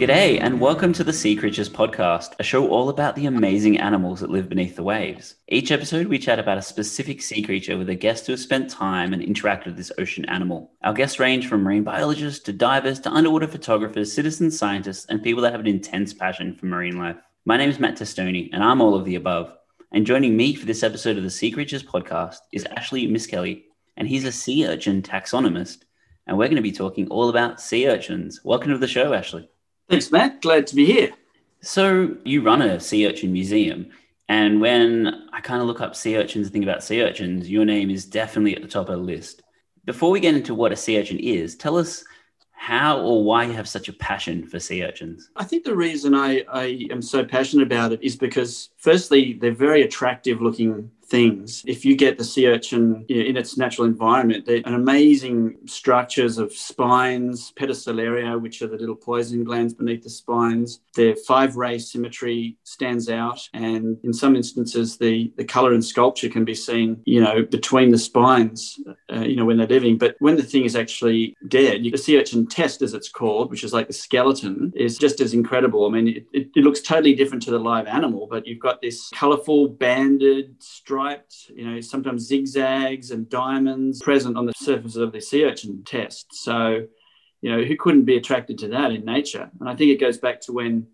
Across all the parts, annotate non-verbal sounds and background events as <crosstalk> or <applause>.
G'day, and welcome to the Sea Creatures Podcast, a show all about the amazing animals that live beneath the waves. Each episode, we chat about a specific sea creature with a guest who has spent time and interacted with this ocean animal. Our guests range from marine biologists to divers to underwater photographers, citizen scientists, and people that have an intense passion for marine life. My name is Matt Testoni, and I'm all of the above. And joining me for this episode of the Sea Creatures Podcast is Ashley Miskelly, and he's a sea urchin taxonomist. And we're going to be talking all about sea urchins. Welcome to the show, Ashley. Thanks, Matt. Glad to be here. So, you run a sea urchin museum. And when I kind of look up sea urchins and think about sea urchins, your name is definitely at the top of the list. Before we get into what a sea urchin is, tell us how or why you have such a passion for sea urchins. I think the reason I, I am so passionate about it is because, firstly, they're very attractive looking things. If you get the sea urchin in its natural environment, they're an amazing structures of spines, pedicellaria, which are the little poison glands beneath the spines. Their five ray symmetry stands out, and in some instances, the the color and sculpture can be seen, you know, between the spines, uh, you know, when they're living. But when the thing is actually dead, the sea urchin test, as it's called, which is like the skeleton, is just as incredible. I mean, it, it, it looks totally different to the live animal, but you've got this colorful banded stripe striped, you know, sometimes zigzags and diamonds present on the surface of the sea urchin test. So, you know, who couldn't be attracted to that in nature? And I think it goes back to when,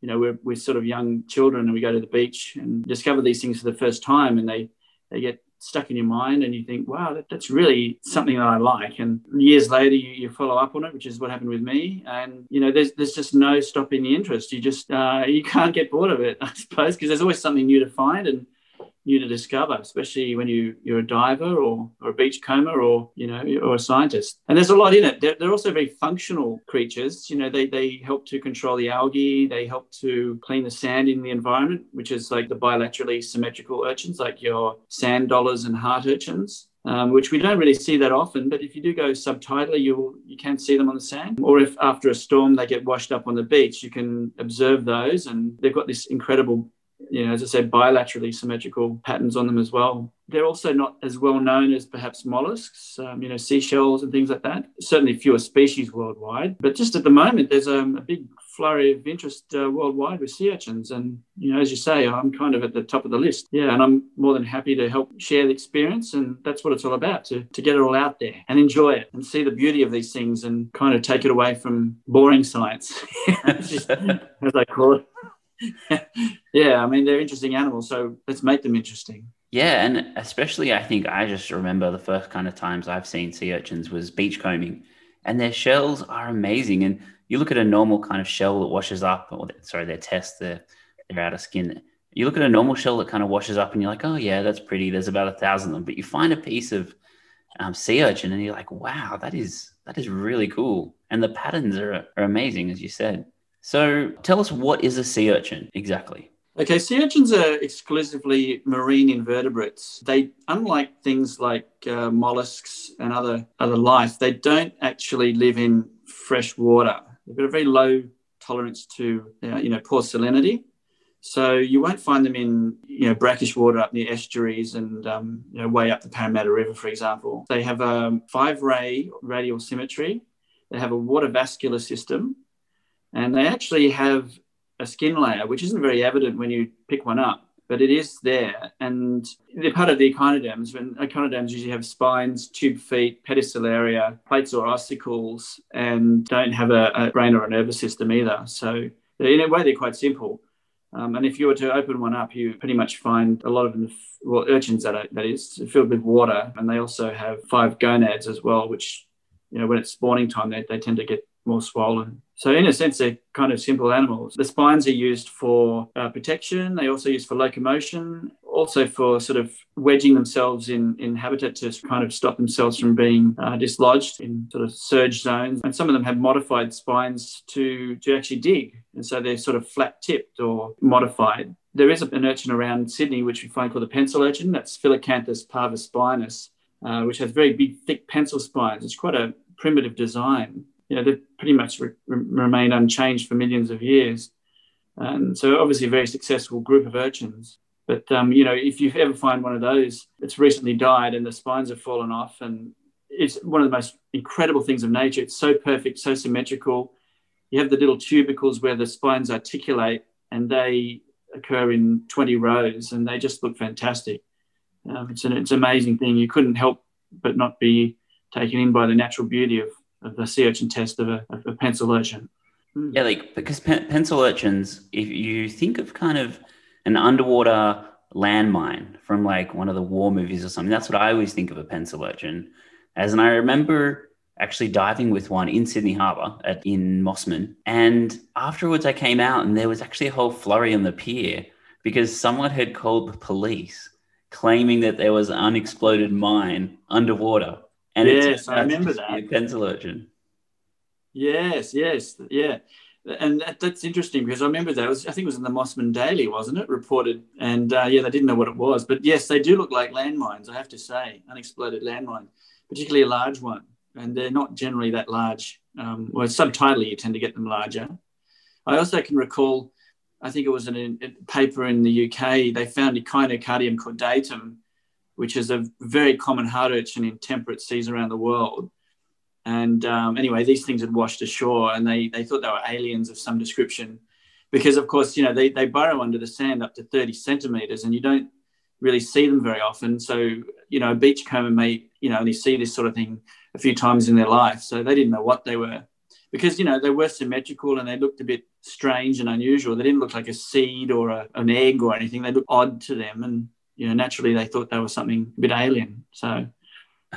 you know, we're, we're sort of young children and we go to the beach and discover these things for the first time and they, they get stuck in your mind and you think, wow, that, that's really something that I like. And years later, you, you, follow up on it, which is what happened with me. And, you know, there's, there's just no stopping the interest. You just, uh, you can't get bored of it, <laughs> I suppose, because there's always something new to find. And, new to discover, especially when you you're a diver or, or a beachcomber or you know or a scientist. And there's a lot in it. They're, they're also very functional creatures. You know, they they help to control the algae. They help to clean the sand in the environment, which is like the bilaterally symmetrical urchins, like your sand dollars and heart urchins. Um, which we don't really see that often. But if you do go subtidally, you you can see them on the sand. Or if after a storm they get washed up on the beach, you can observe those, and they've got this incredible you know, as I said, bilaterally symmetrical patterns on them as well. They're also not as well known as perhaps mollusks, um, you know, seashells and things like that. Certainly fewer species worldwide. But just at the moment, there's um, a big flurry of interest uh, worldwide with sea urchins. And, you know, as you say, I'm kind of at the top of the list. Yeah, and I'm more than happy to help share the experience. And that's what it's all about, to, to get it all out there and enjoy it and see the beauty of these things and kind of take it away from boring science, <laughs> as I call it. Yeah, I mean, they're interesting animals, so let's make them interesting. Yeah, and especially I think I just remember the first kind of times I've seen sea urchins was beachcombing, and their shells are amazing. And you look at a normal kind of shell that washes up, or sorry, their test, their their outer skin. You look at a normal shell that kind of washes up, and you're like, oh yeah, that's pretty. There's about a thousand of them, but you find a piece of um, sea urchin, and you're like, wow, that is that is really cool. And the patterns are, are amazing, as you said. So tell us what is a sea urchin exactly? Okay, sea urchins are exclusively marine invertebrates. They, unlike things like uh, mollusks and other other life, they don't actually live in fresh water. They've got a very low tolerance to, uh, you know, poor salinity. So you won't find them in, you know, brackish water up near estuaries and, um, you know, way up the Parramatta River, for example. They have a five-ray radial symmetry. They have a water vascular system and they actually have a skin layer, which isn't very evident when you pick one up, but it is there. And they're part of the echinoderms. When echinoderms usually have spines, tube feet, pedicellaria, plates or ossicles, and don't have a, a brain or a nervous system either. So in a way, they're quite simple. Um, and if you were to open one up, you pretty much find a lot of them, well, urchins that, are, that is, filled with water. And they also have five gonads as well, which, you know, when it's spawning time, they, they tend to get more swollen. So, in a sense, they're kind of simple animals. The spines are used for uh, protection. They also used for locomotion, also for sort of wedging themselves in, in habitat to kind of stop themselves from being uh, dislodged in sort of surge zones. And some of them have modified spines to, to actually dig. And so they're sort of flat tipped or modified. There is an urchin around Sydney, which we find called the pencil urchin. That's Phyllacanthus parvispinus, uh, which has very big, thick pencil spines. It's quite a primitive design you know, they've pretty much re- remained unchanged for millions of years. And so, obviously, a very successful group of urchins. But, um, you know, if you ever find one of those that's recently died and the spines have fallen off, and it's one of the most incredible things of nature. It's so perfect, so symmetrical. you have the little tubercles where the spines articulate and they occur in 20 rows and they just look fantastic. Um, it's an it's an amazing thing. You couldn't help but not be taken in by the natural beauty of, of the sea urchin test of a, of a pencil urchin. Mm. Yeah, like because pen- pencil urchins, if you think of kind of an underwater landmine from like one of the war movies or something, that's what I always think of a pencil urchin as. And I remember actually diving with one in Sydney Harbour at, in Mosman. And afterwards, I came out and there was actually a whole flurry on the pier because someone had called the police claiming that there was an unexploded mine underwater. And yes, I remember that. A pencil urchin. Yes, yes, yeah. And that, that's interesting because I remember that was I think it was in the Mosman Daily, wasn't it? Reported, and uh, yeah, they didn't know what it was, but yes, they do look like landmines. I have to say, unexploded landmine, particularly a large one and they're not generally that large. Um, well, subtidally, you tend to get them larger. I also can recall, I think it was in a, paper in the UK, they found Echinocardium cordatum, which is a very common heart urchin in temperate seas around the world. And um, anyway, these things had washed ashore and they, they thought they were aliens of some description because, of course, you know, they, they burrow under the sand up to 30 centimeters and you don't really see them very often. So, you know, a beachcomber may, you know, only see this sort of thing a few times in their life. So they didn't know what they were because, you know, they were symmetrical and they looked a bit strange and unusual. They didn't look like a seed or a, an egg or anything. They looked odd to them. And, you know, naturally they thought they were something a bit alien. So,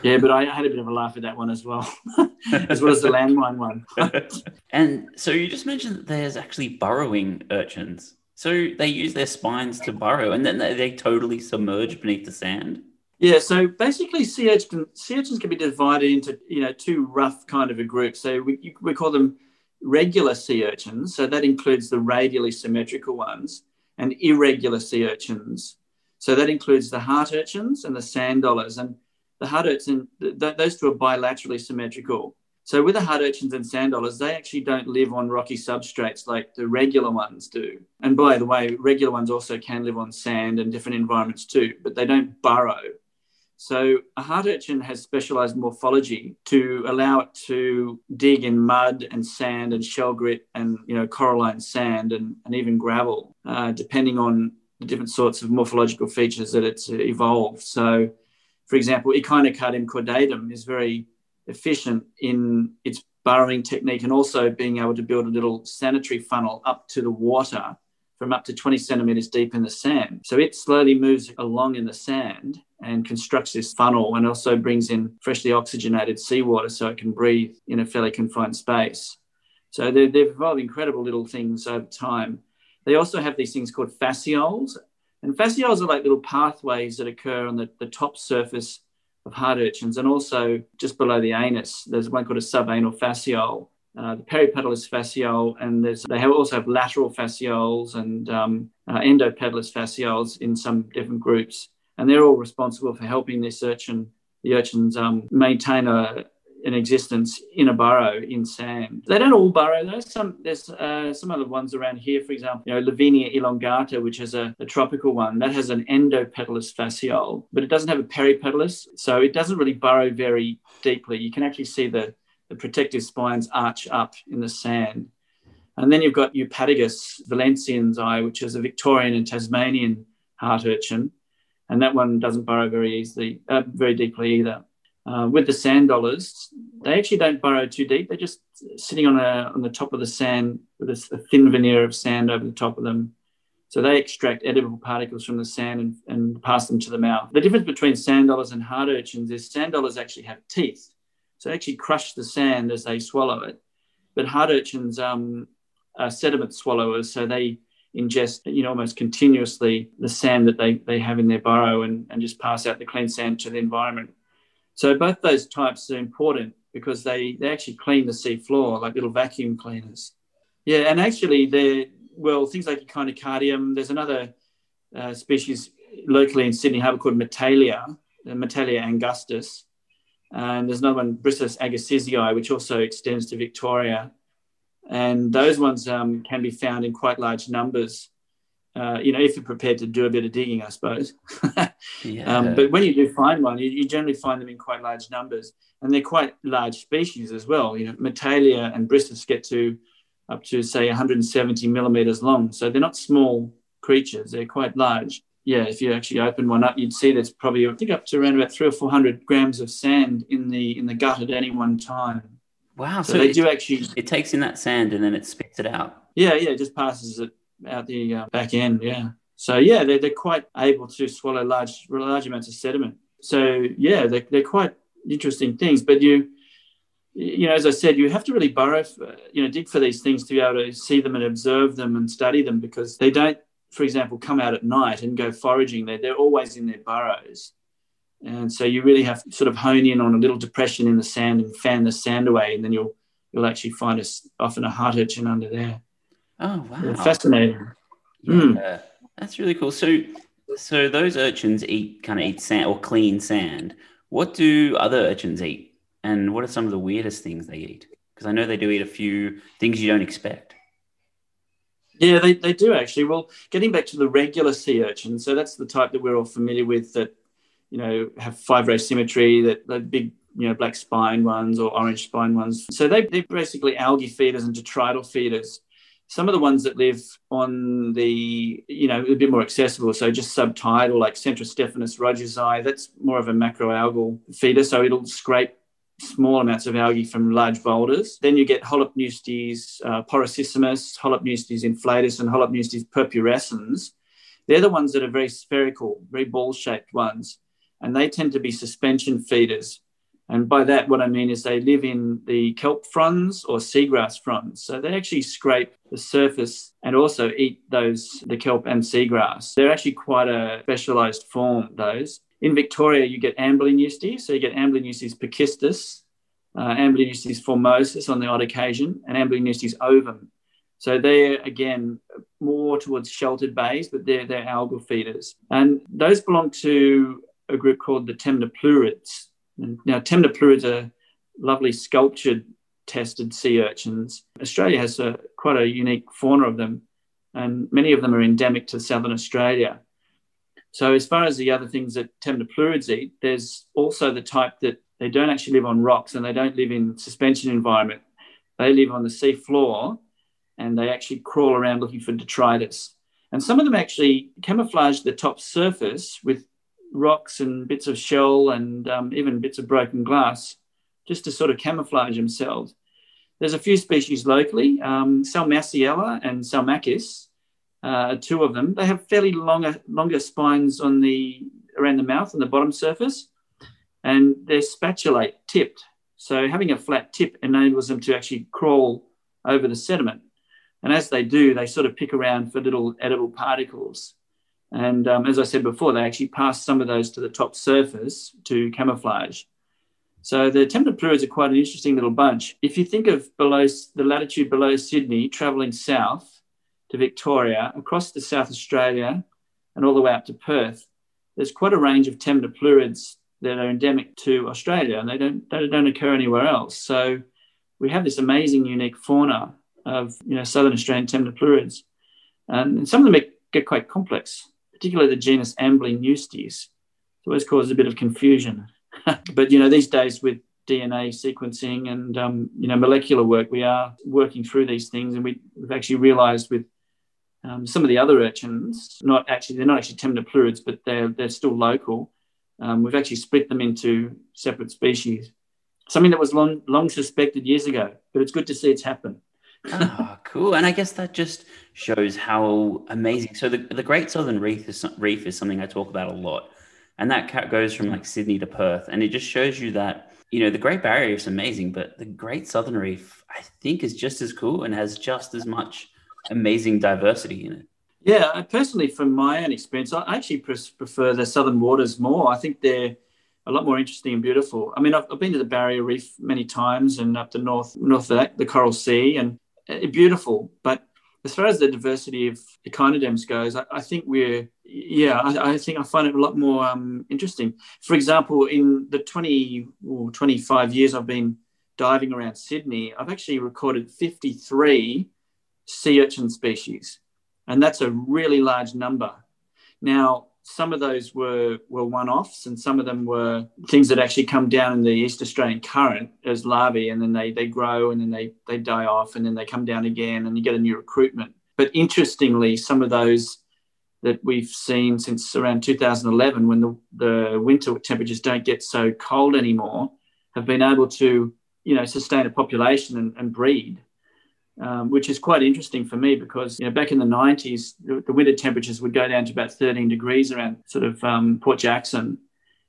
yeah, but I had a bit of a laugh at that one as well, <laughs> as well as the landmine one. <laughs> and so you just mentioned that there's actually burrowing urchins. So they use their spines to burrow and then they, they totally submerge beneath the sand. Yeah, so basically, sea, urchin, sea urchins can be divided into you know two rough kind of a group. So we, we call them regular sea urchins. So that includes the radially symmetrical ones, and irregular sea urchins. So that includes the heart urchins and the sand dollars. And the heart urchin, th- those two are bilaterally symmetrical. So with the heart urchins and sand dollars, they actually don't live on rocky substrates like the regular ones do. And by the way, regular ones also can live on sand and different environments too, but they don't burrow. So a heart urchin has specialized morphology to allow it to dig in mud and sand and shell grit and you know coralline sand and, and even gravel, uh, depending on the different sorts of morphological features that it's uh, evolved. So, for example, Echinocardium cordatum is very efficient in its burrowing technique and also being able to build a little sanitary funnel up to the water from up to 20 centimeters deep in the sand. So it slowly moves along in the sand and constructs this funnel and also brings in freshly oxygenated seawater so it can breathe in a fairly confined space. So they've evolved incredible little things over time. They also have these things called fascioles. And fascioles are like little pathways that occur on the, the top surface of heart urchins and also just below the anus. There's one called a subanal fasciole uh, the peripetalous fasciole, and they have also have lateral fascioles and um, uh, endopetalous fascioles in some different groups, and they're all responsible for helping this urchin, the urchins, um, maintain a, an existence in a burrow in sand. They don't all burrow though. Some there's uh, some other ones around here, for example, you know, Lovenia elongata, which is a, a, tropical one that has an endopetalous fasciole, but it doesn't have a peripetalous, so it doesn't really burrow very deeply. You can actually see the the protective spines arch up in the sand. And then you've got Eupatagus valenciennesii, which is a Victorian and Tasmanian heart urchin. And that one doesn't burrow very easily, uh, very deeply either. Uh, with the sand dollars, they actually don't burrow too deep. They're just sitting on, a, on the top of the sand with a, a thin veneer of sand over the top of them. So they extract edible particles from the sand and, and pass them to the mouth. The difference between sand dollars and heart urchins is sand dollars actually have teeth. So they actually crush the sand as they swallow it. But heart urchins um, are sediment swallowers, so they ingest, you know, almost continuously the sand that they, they have in their burrow and, and just pass out the clean sand to the environment. So both those types are important because they, they actually clean the sea floor like little vacuum cleaners. Yeah, and actually they're, well, things like echinocardium, there's another uh, species locally in Sydney Harbour called Metalia, Metalia angustus, and there's another one, Brissus agassizii, which also extends to Victoria. And those ones um, can be found in quite large numbers, uh, you know, if you're prepared to do a bit of digging, I suppose. <laughs> yeah. um, but when you do find one, you, you, generally find them in quite large numbers. And they're quite large species as well. You know, Metalia and Brissus get to up to say 170 millimeters long. So they're not small creatures; they're quite large. Yeah, if you actually open one up, you'd see there's probably I think up to around about three or four hundred grams of sand in the in the gut at any one time. Wow! So, so they do actually. It takes in that sand and then it spits it out. Yeah, yeah, it just passes it out the uh, back end. Yeah. So yeah, they're, they're quite able to swallow large large amounts of sediment. So yeah, they're, they're quite interesting things. But you you know, as I said, you have to really burrow, for, you know, dig for these things to be able to see them and observe them and study them because they don't, for example, come out at night and go foraging. They're, they're always in their burrows. And so you really have to sort of hone in on a little depression in the sand and fan the sand away, and then you'll you'll actually find a, often a heart urchin under there. Oh wow! Fascinating. Yeah, mm. that's really cool. So, so those urchins eat kind of eat sand or clean sand. What do other urchins eat? And what are some of the weirdest things they eat? Because I know they do eat a few things you don't expect. Yeah, they, they do actually. Well, getting back to the regular sea urchin, so that's the type that we're all familiar with that, you know, have five row symmetry, that the big, you know, black spine ones or orange spine ones. So they, they're basically algae feeders and detrital feeders. Some of the ones that live on the, you know, a bit more accessible, so just subtidal, like Centrostephanus rodgersi, that's more of a macroalgal feeder. So it'll scrape small amounts of algae from large boulders. Then you get Holopneustes uh, porosissimus, Holopneustes inflatus, and Holopneustes purpurescens. They're the ones that are very spherical, very ball shaped ones, and they tend to be suspension feeders. And by that, what I mean is they live in the kelp fronds or seagrass fronds. So they actually scrape the surface and also eat those, the kelp and seagrass. They're actually quite a specialized form, those. In Victoria, you get Amblypneustes. So you get Amblypneustes pachistus, uh, Amblypneustes formosus on the odd occasion, and Amblypneustes ovum. So they're, again, more towards sheltered bays, but they're, they're algal feeders. And those belong to a group called the Temnopleurids. Now, Temnopleurids are lovely sculptured tested sea urchins. Australia has a, quite a unique fauna of them, and many of them are endemic to southern Australia. So, as far as the other things that temnopleurids eat, there's also the type that they don't actually live on rocks and they don't live in suspension environment. They live on the sea floor and they actually crawl around looking for detritus. And some of them actually camouflage the top surface with rocks and bits of shell and um, even bits of broken glass just to sort of camouflage themselves. There's a few species locally, um, Salmaciella and Salmachus, uh, two of them. They have fairly longer longer spines on the around the mouth and the bottom surface, and they're spatulate tipped. So having a flat tip enables them to actually crawl over the sediment. And as they do, they sort of pick around for little edible particles. And um, as I said before, they actually pass some of those to the top surface to camouflage. So the temperate temnopleurids are quite an interesting little bunch. If you think of below the latitude below Sydney, traveling south, to Victoria, across to South Australia, and all the way up to Perth, there's quite a range of temperate temnopleurids that are endemic to Australia, and they don't they don't occur anywhere else. So we have this amazing, unique fauna of you know southern Australian temperate temnopleurids, and some of them get quite complex, particularly the genus Amblypneustes. It always causes a bit of confusion. <laughs> but you know these days with DNA sequencing and um, you know molecular work, we are working through these things, and we, we've actually realised with um, some of the other urchins, not actually, they're not actually temnopleurids, but they're, they're still local. Um, we've actually split them into separate species. Something that was long, long suspected years ago, but it's good to see it's happened. Oh, cool. And I guess that just shows how amazing. So the, the Great Southern Reef is, Reef is something I talk about a lot. And that goes from like Sydney to Perth. And it just shows you that, you know, the Great Barrier is amazing, but the Great Southern Reef, I think, is just as cool and has just as much amazing diversity in it. Yeah, personally, from my own experience, I actually prefer the southern waters more. I think they're a lot more interesting and beautiful. I mean, I've, I've been to the Barrier Reef many times and up the north north of that, the Coral Sea, and beautiful. But as far as the diversity of echinoderms goes, I, I think we're yeah, I, I, think I find it a lot more um, interesting. For example, in the 20 or 25 years I've been diving around Sydney, I've actually recorded 53 sea urchin species. And that's a really large number. Now, some of those were were one-offs and some of them were things that actually come down in the east australian current as larvae and then they they grow and then they they die off and then they come down again and you get a new recruitment. But interestingly some of those that we've seen since around 2011 when the, the winter temperatures don't get so cold anymore have been able to you know sustain a population and, and breed um, which is quite interesting for me because you know back in the 90s the, the, winter temperatures would go down to about 13 degrees around sort of um, Port Jackson,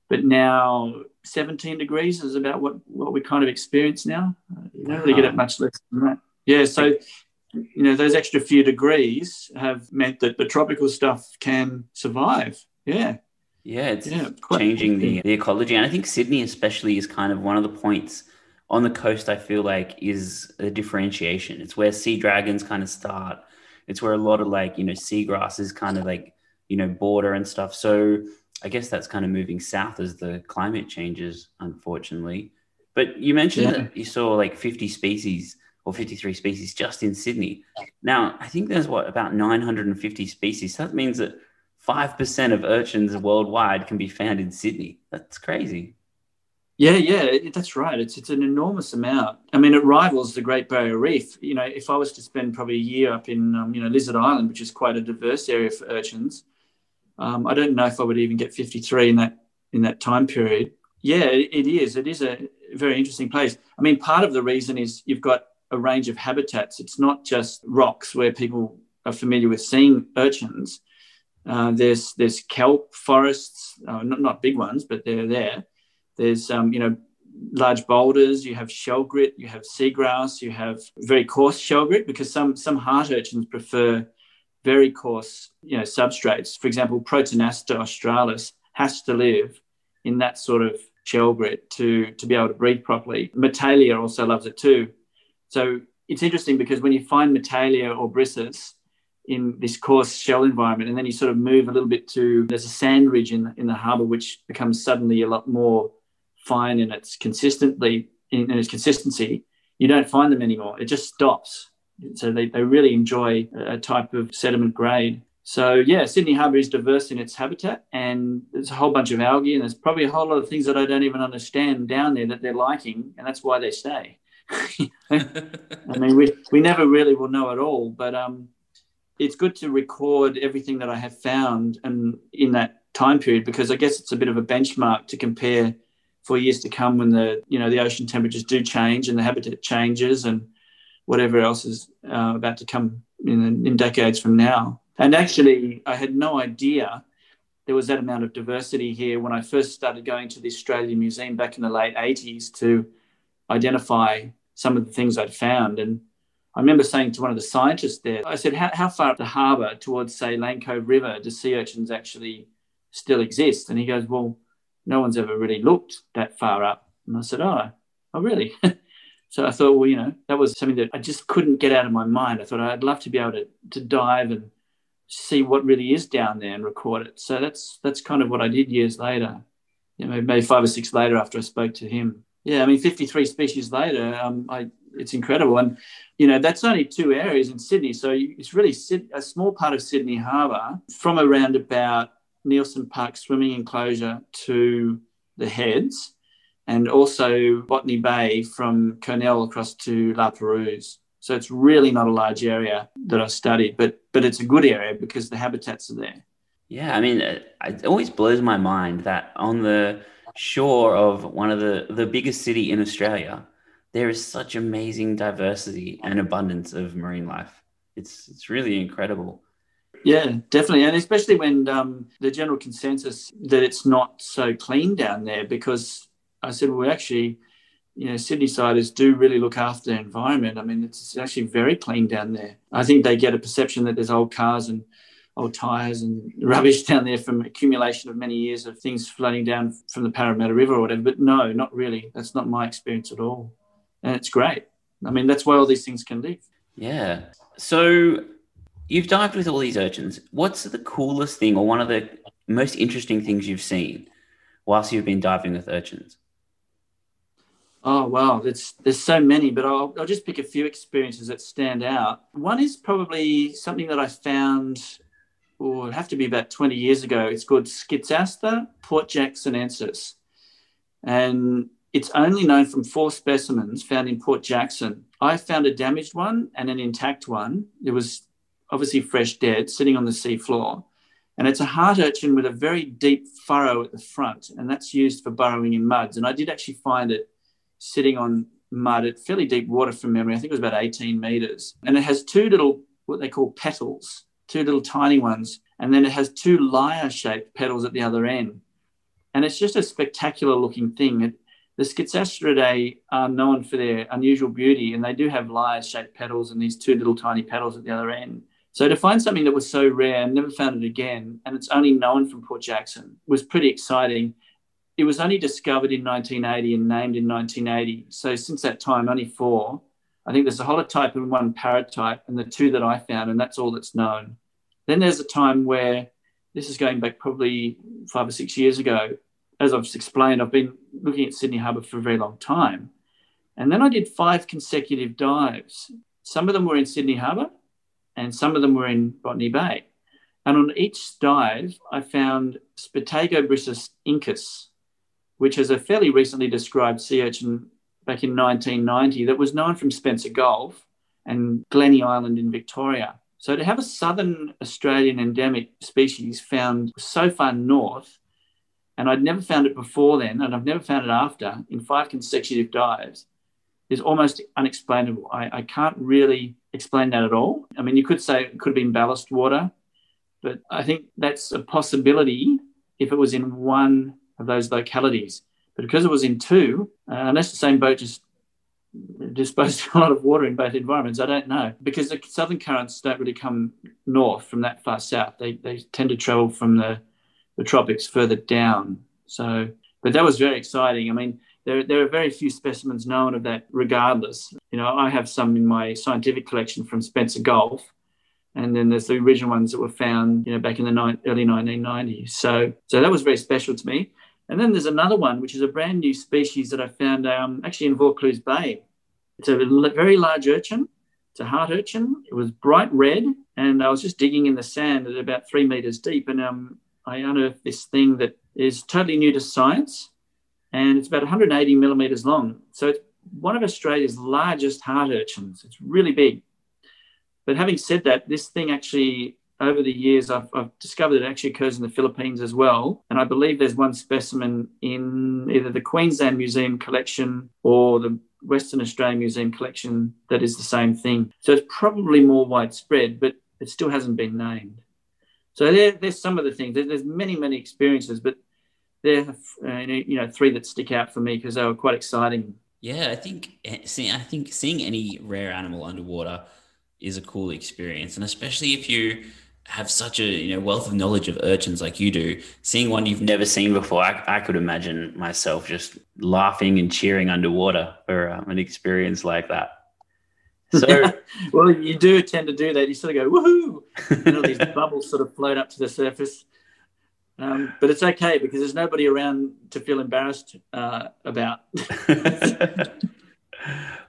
but now 17 degrees is about what what we kind of experience now. You don't really get it much less than that. Yeah, so you know those extra few degrees have meant that the tropical stuff can survive. Yeah. Yeah, it's yeah, changing the, the ecology. And I think Sydney, especially, is kind of one of the points on the coast, I feel like is a differentiation. It's where sea dragons kind of start. It's where a lot of like, you know, seagrasses kind of like, you know, border and stuff. So I guess that's kind of moving south as the climate changes, unfortunately. But you mentioned yeah. that you saw like 50 species or 53 species just in Sydney. Now, I think there's what about 950 species. That means that 5% of urchins worldwide can be found in Sydney. That's crazy. Yeah, yeah, that's right. It's it's an enormous amount. I mean, it rivals the Great Barrier Reef. You know, if I was to spend probably a year up in um, you know Lizard Island, which is quite a diverse area for urchins, um, I don't know if I would even get 53 in that in that time period. Yeah, it is. It is a very interesting place. I mean, part of the reason is you've got a range of habitats. It's not just rocks where people are familiar with seeing urchins. Uh, there's there's kelp forests, uh, not not big ones, but they're there. There's, um, you know, large boulders, you have shell grit, you have seagrass, you have very coarse shell grit because some, some heart urchins prefer very coarse, you know, substrates. For example, Protenaster australis has to live in that sort of shell grit to, to be able to breathe properly. Metalia also loves it too. So it's interesting because when you find Metalia or Brissus in this coarse shell environment, and then you sort of move a little bit to there's a sand ridge in, in the harbour which becomes suddenly a lot more fine in its consistently in, in its consistency, you don't find them anymore. It just stops. So they, they really enjoy a type of sediment grade. So yeah, Sydney Harbour is diverse in its habitat, and there's a whole bunch of algae, and there's probably a whole lot of things that I don't even understand down there that they're liking, and that's why they stay. <laughs> I mean, we we never really will know it all, but um, it's good to record everything that I have found and in that time period because I guess it's a bit of a benchmark to compare for years to come when the you know the ocean temperatures do change and the habitat changes and whatever else is uh, about to come in, in decades from now. And actually, I had no idea there was that amount of diversity here when I first started going to the Australian Museum back in the late 80s to identify some of the things I'd found. And I remember saying to one of the scientists there, I said, how, how far up the harbour towards, say, Lane Cove River do sea urchins actually still exist? And he goes, well, no one's ever really looked that far up. And I said, oh, oh, really? <laughs> so I thought, well, you know, that was something that I just couldn't get out of my mind. I thought I'd love to be able to, to dive and see what really is down there and record it. So that's that's kind of what I did years later. You know, maybe five or six later after I spoke to him. Yeah, I mean, 53 species later, um, I, it's incredible. And, you know, that's only two areas in Sydney. So it's really a small part of Sydney Harbour from around about Nielsen Park swimming enclosure to the heads, and also Botany Bay from Kurnell across to La Perouse. So it's really not a large area that I've studied, but but it's a good area because the habitats are there. Yeah, I mean, it always blows my mind that on the shore of one of the the biggest city in Australia, there is such amazing diversity and abundance of marine life. It's it's really incredible. Yeah, definitely, and especially when um, the general consensus that it's not so clean down there, because I said, well, actually, you know, Sydney siders do really look after the environment. I mean, it's actually very clean down there. I think they get a perception that there's old cars and old tires and <laughs> rubbish down there from accumulation of many years of things floating down from the Parramatta River or whatever. But no, not really. That's not my experience at all, and it's great. I mean, that's why all these things can live. Yeah. So You've dived with all these urchins. What's the coolest thing or one of the most interesting things you've seen whilst you've been diving with urchins? Oh wow, there's there's so many, but I'll I'll just pick a few experiences that stand out. One is probably something that I found oh, it have to be about 20 years ago. It's called Schizaster portjacksonensis. And it's only known from four specimens found in Port Jackson. I found a damaged one and an intact one. It was obviously fresh dead, sitting on the seafloor. And it's a heart urchin with a very deep furrow at the front, and that's used for burrowing in muds. And I did actually find it sitting on mud at fairly deep water from memory. I think it was about 18 meters. And it has two little, what they call petals, two little tiny ones. And then it has two lyre shaped petals at the other end. And it's just a spectacular looking thing. It, the Schizasteridae are known for their unusual beauty, and they do have lyre shaped petals and these two little tiny petals at the other end. So to find something that was so rare and never found it again, and it's only known from Port Jackson, was pretty exciting. It was only discovered in 1980 and named in 1980. So since that time, only four. I think there's a holotype and one paratype, and the two that I found, and that's all that's known. Then there's a time where this is going back probably five or six years ago. As I've explained, I've been looking at Sydney Harbour for a very long time. And then I did five consecutive dives. Some of them were in Sydney Harbour, and some of them were in Botany Bay. And on each dive, I found Spatagobrissus incus, which is a fairly recently described sea urchin back in 1990 that was known from Spencer Gulf and Glennie Island in Victoria. So to have a southern Australian endemic species found so far north, and I'd never found it before then, and I've never found it after in five consecutive dives, is almost unexplainable. I, I can't really explain that at all. I mean, you could say it could have been ballast water, but I think that's a possibility if it was in one of those localities. But because it was in two, uh, unless the same boat just disposed a lot of water in both environments, I don't know. Because the southern currents don't really come north from that far south. They, they tend to travel from the, the tropics further down. So, but that was very exciting. I mean, there, there are very few specimens known of that regardless. You know, I have some in my scientific collection from Spencer Gulf, and then there's the original ones that were found, you know, back in the ni- early 1990s. So, so that was very special to me. And then there's another one, which is a brand new species that I found um, actually in Vaucluse Bay. It's a very large urchin. It's a heart urchin. It was bright red, and I was just digging in the sand at about three meters deep, and um, I unearthed this thing that is totally new to science and it's about 180 millimeters long. So it's one of Australia's largest heart urchins. It's really big. But having said that, this thing actually, over the years, I've, I've, discovered it actually occurs in the Philippines as well. And I believe there's one specimen in either the Queensland Museum collection or the Western Australian Museum collection that is the same thing. So it's probably more widespread, but it still hasn't been named. So there, there's some of the things. There's many, many experiences, but they're uh, you know three that stick out for me because they were quite exciting. Yeah, I think eh, see, I think seeing any rare animal underwater is a cool experience, and especially if you have such a you know wealth of knowledge of urchins like you do, seeing one you've never seen before, I, I could imagine myself just laughing and cheering underwater for um, an experience like that. So, <laughs> well, you do tend to do that. You sort of go woohoo, and all these <laughs> bubbles sort of float up to the surface. Um, but it's okay because there's nobody around to feel embarrassed uh, about. <laughs>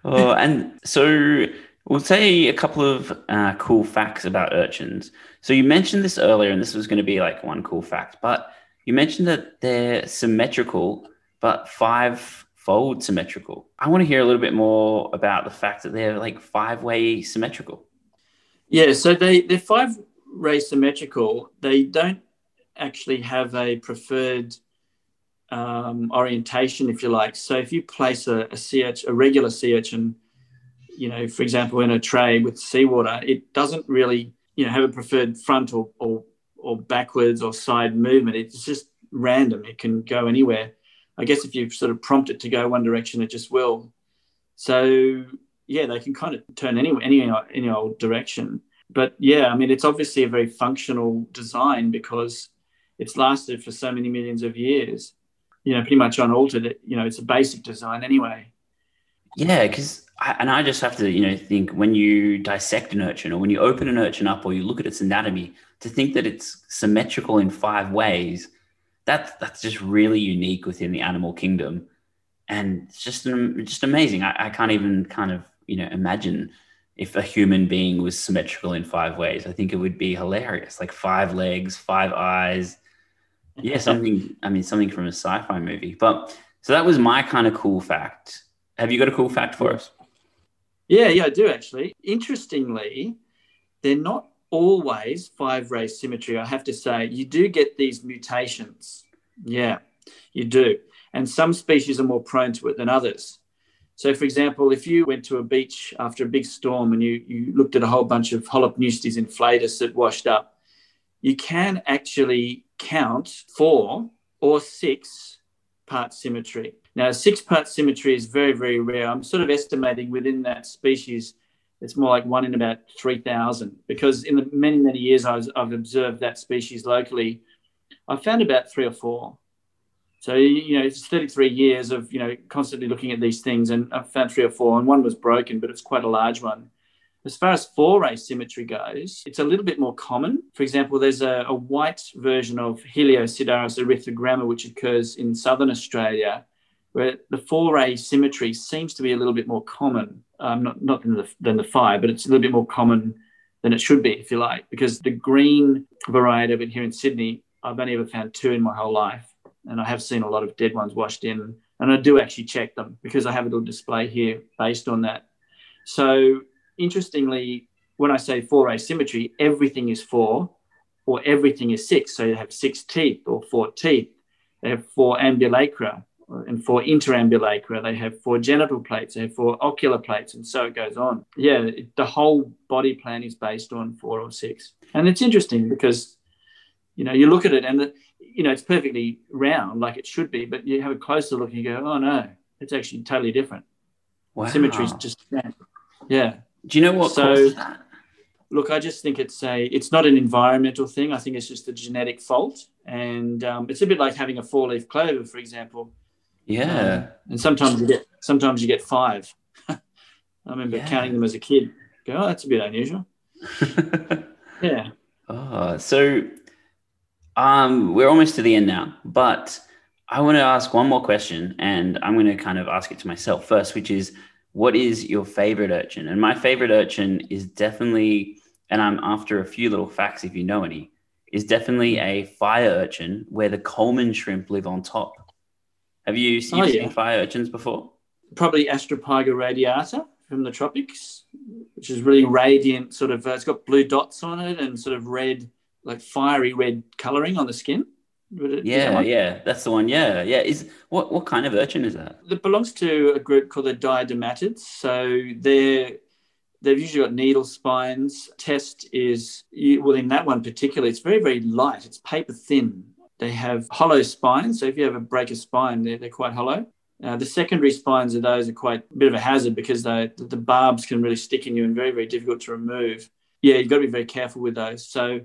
oh, and so we'll say a couple of uh, cool facts about urchins. So you mentioned this earlier, and this was going to be like one cool fact, but you mentioned that they're symmetrical, but five fold symmetrical. I want to hear a little bit more about the fact that they're like five way symmetrical. Yeah, so they, they're five ray symmetrical. They don't actually have a preferred um, orientation, if you like. So if you place a, a sea urchin, a regular sea urchin, you know, for example, in a tray with seawater, it doesn't really, you know, have a preferred front or, or, or backwards or side movement. It's just random. It can go anywhere. I guess if you sort of prompt it to go one direction, it just will. So yeah, they can kind of turn any any any old direction. But yeah, I mean, it's obviously a very functional design because it's lasted for so many millions of years, you know, pretty much unaltered. You know, it's a basic design anyway. Yeah, because and I just have to, you know, think when you dissect an urchin or when you open an urchin up or you look at its anatomy, to think that it's symmetrical in five ways, that's that's just really unique within the animal kingdom, and it's just just amazing. I, I can't even kind of you know imagine if a human being was symmetrical in five ways. I think it would be hilarious. Like five legs, five eyes. Yeah, something. I mean, something from a sci-fi movie. But so that was my kind of cool fact. Have you got a cool fact for us? Yeah, yeah, I do actually. Interestingly, they're not always five ray symmetry. I have to say, you do get these mutations. Yeah, you do. And some species are more prone to it than others. So, for example, if you went to a beach after a big storm and you, you looked at a whole bunch of Holopneustes inflatus that washed up, you can actually count four or six part symmetry. Now, six part symmetry is very, very rare. I'm sort of estimating within that species, it's more like one in about 3,000 because in the many, many years I have observed that species locally, I found about three or four. So, you know, it's 33 years of, you know, constantly looking at these things and I found three or four and one was broken, but it's quite a large one. As far as four-ray symmetry goes, it's a little bit more common. For example, there's a, a white version of Heliocidaris erythrogramma, which occurs in southern Australia, where the four-ray symmetry seems to be a little bit more common. Um, not not than the, than the five, but it's a little bit more common than it should be, if you like, because the green variety of it here in Sydney, I've only ever found two in my whole life and I have seen a lot of dead ones washed in, and I do actually check them because I have a little display here based on that. So interestingly, when I say four asymmetry, everything is four, or everything is six. So you have six teeth or four teeth. They have four ambulacra and four interambulacra. They have four genital plates. They have four ocular plates, and so it goes on. Yeah, the whole body plan is based on four or six, and it's interesting because you know you look at it and the, you know, it's perfectly round like it should be, but you have a closer look and you go, oh no, it's actually totally different. Wow. Symmetry is just yeah. Do you know what so, Look, I just think it's a it's not an environmental thing. I think it's just a genetic fault, and um, it's a bit like having a four leaf clover, for example. Yeah. Um, and sometimes you get sometimes you get five. <laughs> I remember yeah. counting them as a kid. Go, oh, that's a bit unusual. <laughs> yeah. Oh, so um, we're almost to the end now, but I want to ask one more question, and I'm going to kind of ask it to myself first, which is, what is your favorite urchin? And my favorite urchin is definitely, and I'm after a few little facts if you know any, is definitely a fire urchin where the Coleman shrimp live on top. Have you, seen, oh, yeah. seen fire urchins before? Probably Astropyga radiata from the tropics, which is really radiant, sort of, uh, it's got blue dots on it and sort of red like fiery red coloring on the skin. It, yeah, yeah, that's the one. Yeah, yeah. Is what what kind of urchin is that? It belongs to a group called the diadematids. So they're they've usually got needle spines. Test is well in that one particularly, it's very very light. It's paper thin. They have hollow spines. So if you ever break a spine, they're, they're quite hollow. Uh, the secondary spines of those are quite a bit of a hazard because they, the barbs can really stick in you and very very difficult to remove. Yeah, you've got to be very careful with those. So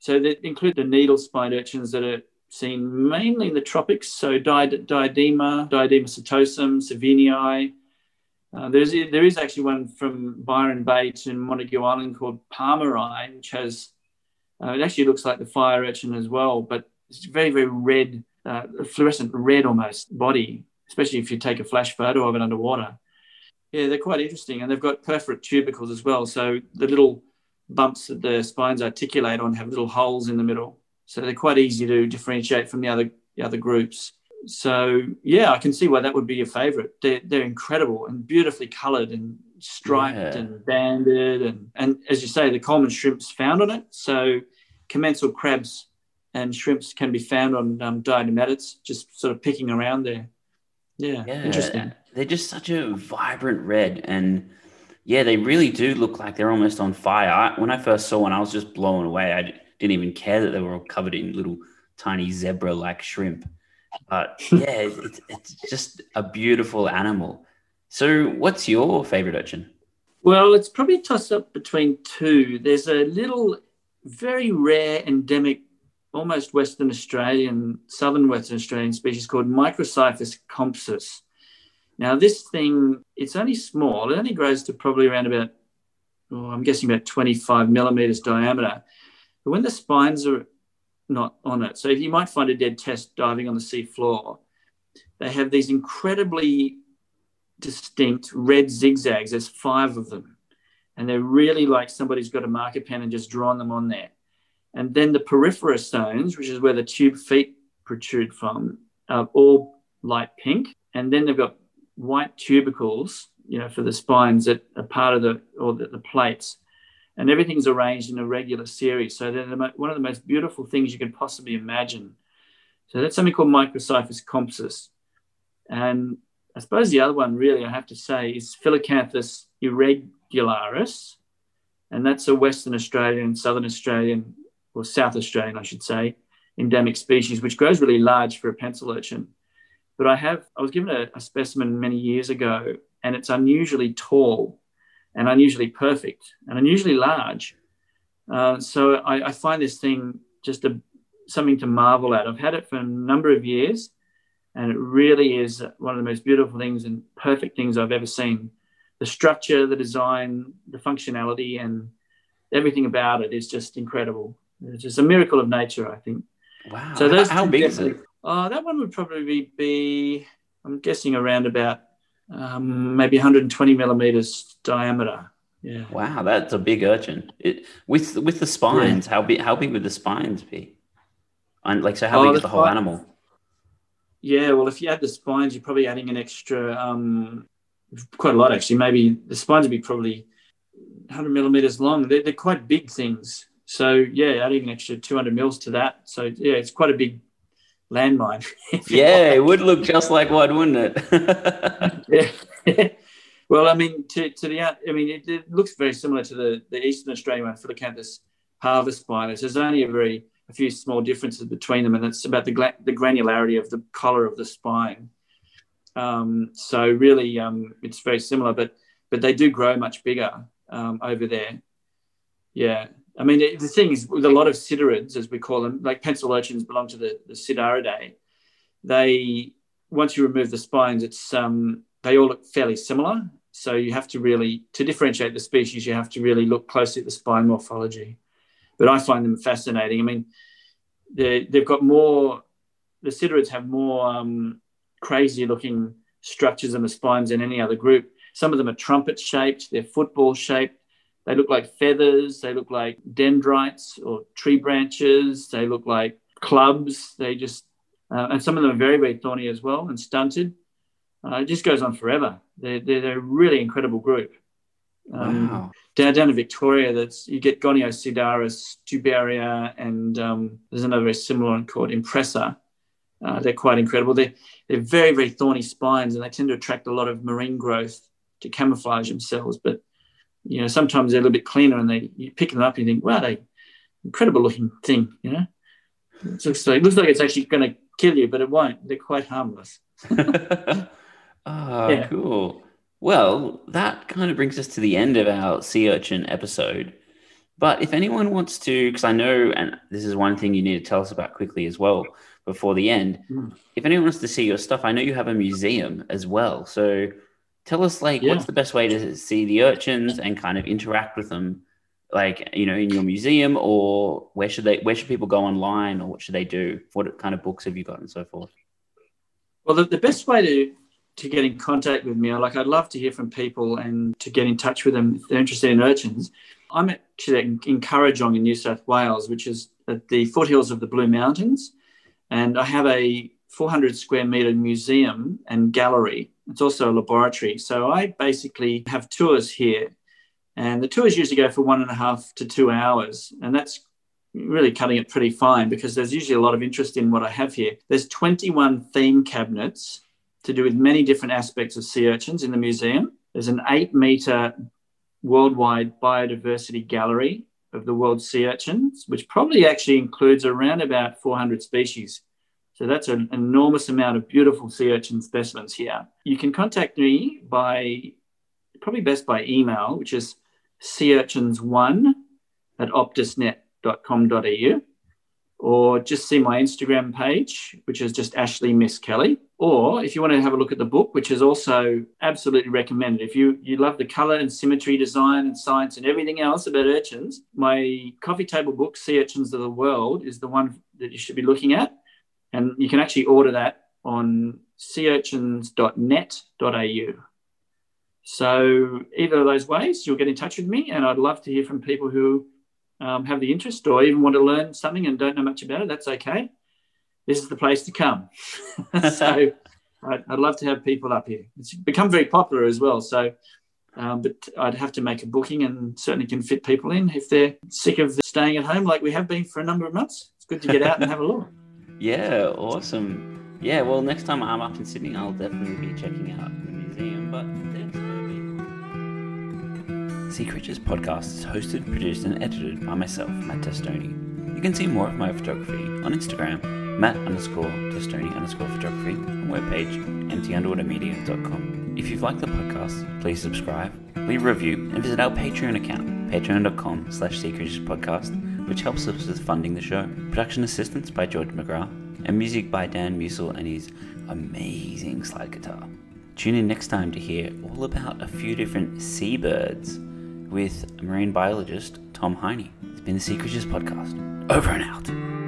so they include the needle spine urchins that are seen mainly in the tropics. So Diadema, Diadema setosum, Savignyi. Uh, there's there is actually one from Byron Bay to Montague Island called Palmeri, which has uh, it actually looks like the fire urchin as well, but it's very very red, uh, fluorescent red almost body, especially if you take a flash photo of it underwater. Yeah, they're quite interesting, and they've got perforate tubercles as well. So the little bumps that the spines articulate on have little holes in the middle. So they're quite easy to differentiate from the other the other groups. So yeah, I can see why that would be your favorite. They're, they're incredible and beautifully colored and striped yeah. and banded and and as you say, the Coleman shrimp's found on it. So commensal crabs and shrimps can be found on um, diadematids, just sort of picking around there. Yeah, yeah, interesting. They're just such a vibrant red and yeah, they really do look like they're almost on fire. I, when I first saw one, I was just blown away. I didn't even care that they were all covered in little tiny zebra like shrimp. But <laughs> yeah, it's, it's just a beautiful animal. So, what's your favorite urchin? Well, it's probably tossed up between two. There's a little, very rare endemic, almost Western Australian, southern Western Australian species called Microcyphus compsus. Now, this thing, it's only small. It only grows to probably around about, oh, I'm guessing about 25 millimeters diameter. But when the spines are not on it, so if you might find a dead test diving on the sea floor, they have these incredibly distinct red zigzags. There's five of them. and they're really like somebody's got a marker pen and just drawn them on there. And then the poriferous zones, which is where the tube feet protrude from, are all light pink. And then they've got white tubercles, you know, for the spines that are part of the, or the, the plates. And everything's arranged in a regular series. So they're the, one of the most beautiful things you can possibly imagine. So that's something called Microcyphus compsus. And I suppose the other one, really, I have to say, is Phyllacanthus irregularis. And that's a Western Australian, Southern Australian, or South Australian, I should say, endemic species, which grows really large for a pencil urchin. But I have, I was given a, a specimen many years ago, and it's unusually tall and unusually perfect and unusually large. Uh, so I, I, find this thing just a, something to marvel at. I've had it for a number of years, and it really is one of the most beautiful things and perfect things I've ever seen. The structure, the design, the functionality, and everything about it is just incredible. It's just a miracle of nature, I think. Wow. So those how, big is it? Oh, that one would probably be, I'm guessing, around about um, maybe 120 millimeters diameter. Yeah. Wow, that's a big urchin. It, with with the spines, yeah. how big? How big would the spines be? And like, so how oh, big is the whole animal? Yeah, well, if you add the spines, you're probably adding an extra, um, quite a lot actually. Maybe the spines would be probably 100 millimeters long. They're, they're quite big things. So yeah, adding an extra 200 mils to that. So yeah, it's quite a big landmine. <laughs> yeah, it would look just like one, wouldn't it? yeah. <laughs> well, I mean, to, to the I mean, it, it, looks very similar to the, the Eastern Australian one, harvest parvispinus. There's only a very a few small differences between them, and it's about the, gla- the granularity of the color of the spine. Um, so really, um, it's very similar, but but they do grow much bigger um, over there. Yeah, I mean the thing is with a lot of cidarids, as we call them, like pencil urchins belong to the the Cidaridae. They once you remove the spines, it's um, they all look fairly similar. So you have to really to differentiate the species, you have to really look closely at the spine morphology but I find them fascinating. I mean, they've got more, the cidarids have more um, crazy looking structures in the spines than any other group. Some of them are trumpet shaped, they're football shaped. They look like feathers, they look like dendrites or tree branches, they look like clubs. They just, uh, and some of them are very, very thorny as well and stunted. Uh, it just goes on forever. They're, they're, they're a really incredible group. Um, wow. Down, down in Victoria, that's you get Goniocidaris, tubaria, and um, there's another very similar one called Impressa. Uh, they're quite incredible. They're, they're very, very thorny spines, and they tend to attract a lot of marine growth to camouflage themselves. But you know, sometimes they're a little bit cleaner, and they you pick them up and you think, wow, they incredible looking thing. You know, it looks like, it looks like it's actually going to kill you, but it won't. They're quite harmless. oh, <laughs> yeah. cool. Well, that kind of brings us to the end of our sea urchin episode. But if anyone wants to, because I know, and this is one thing you need to tell us about quickly as well before the end. Mm. If anyone wants to see your stuff, I know you have a museum as well. So tell us, like, yeah. what's the best way to see the urchins and kind of interact with them, like, you know, in your museum, or where should they, where should people go online, or what should they do? What kind of books have you got, and so forth? Well, the, the best way to to get in contact with me. Like I'd love to hear from people and to get in touch with them if they're interested in urchins. I'm actually in Kurrajong in New South Wales, which is at the foothills of the Blue Mountains, and I have a 400 square meter museum and gallery. It's also a laboratory. So I basically have tours here, and the tours usually go for one and a half to two hours, and that's really cutting it pretty fine because there's usually a lot of interest in what I have here. There's 21 theme cabinets to do with many different aspects of sea urchins in the museum. There's an eight meter worldwide biodiversity gallery of the world's sea urchins, which probably actually includes around about 400 species. So that's an enormous amount of beautiful sea urchin specimens here. You can contact me by probably best by email, which is seaurchins1 at optusnet.com.au or just see my Instagram page, which is just Ashley Miskelly. Or if you want to have a look at the book, which is also absolutely recommended. If you, you love the color and symmetry, design and science and everything else about urchins, my coffee table book, Sea Urchins of the World, is the one that you should be looking at. And you can actually order that on seaurchins.net.au. So either of those ways, you'll get in touch with me, and I'd love to hear from people who um, have the interest or even want to learn something and don't know much about it. That's okay. This is the place to come. <laughs> so <laughs> I'd, I'd, love to have people up here. It's become very popular as well. So, um, but I'd have to make a booking and certainly can fit people in if they're sick of staying at home like we have been for a number of months. It's good to get out and have a look. <laughs> Yeah, awesome. Yeah, well, next time I'm up in Sydney, I'll definitely be checking out the museum. But thanks, Sea Creatures podcast is hosted, produced, and edited by myself, Matt Testoni. You can see more of my photography on Instagram, Matt underscore Testoni underscore photography, and webpage, emptyunderwatermedia.com. If you've liked the podcast, please subscribe, leave a review, and visit our Patreon account, patreon.com slash Sea Creatures podcast which helps us with funding the show. Production assistance by George McGrath, and music by Dan Musil and his amazing slide guitar. Tune in next time to hear all about a few different seabirds with marine biologist Tom Heine. It's been the Sea Podcast. Over and out.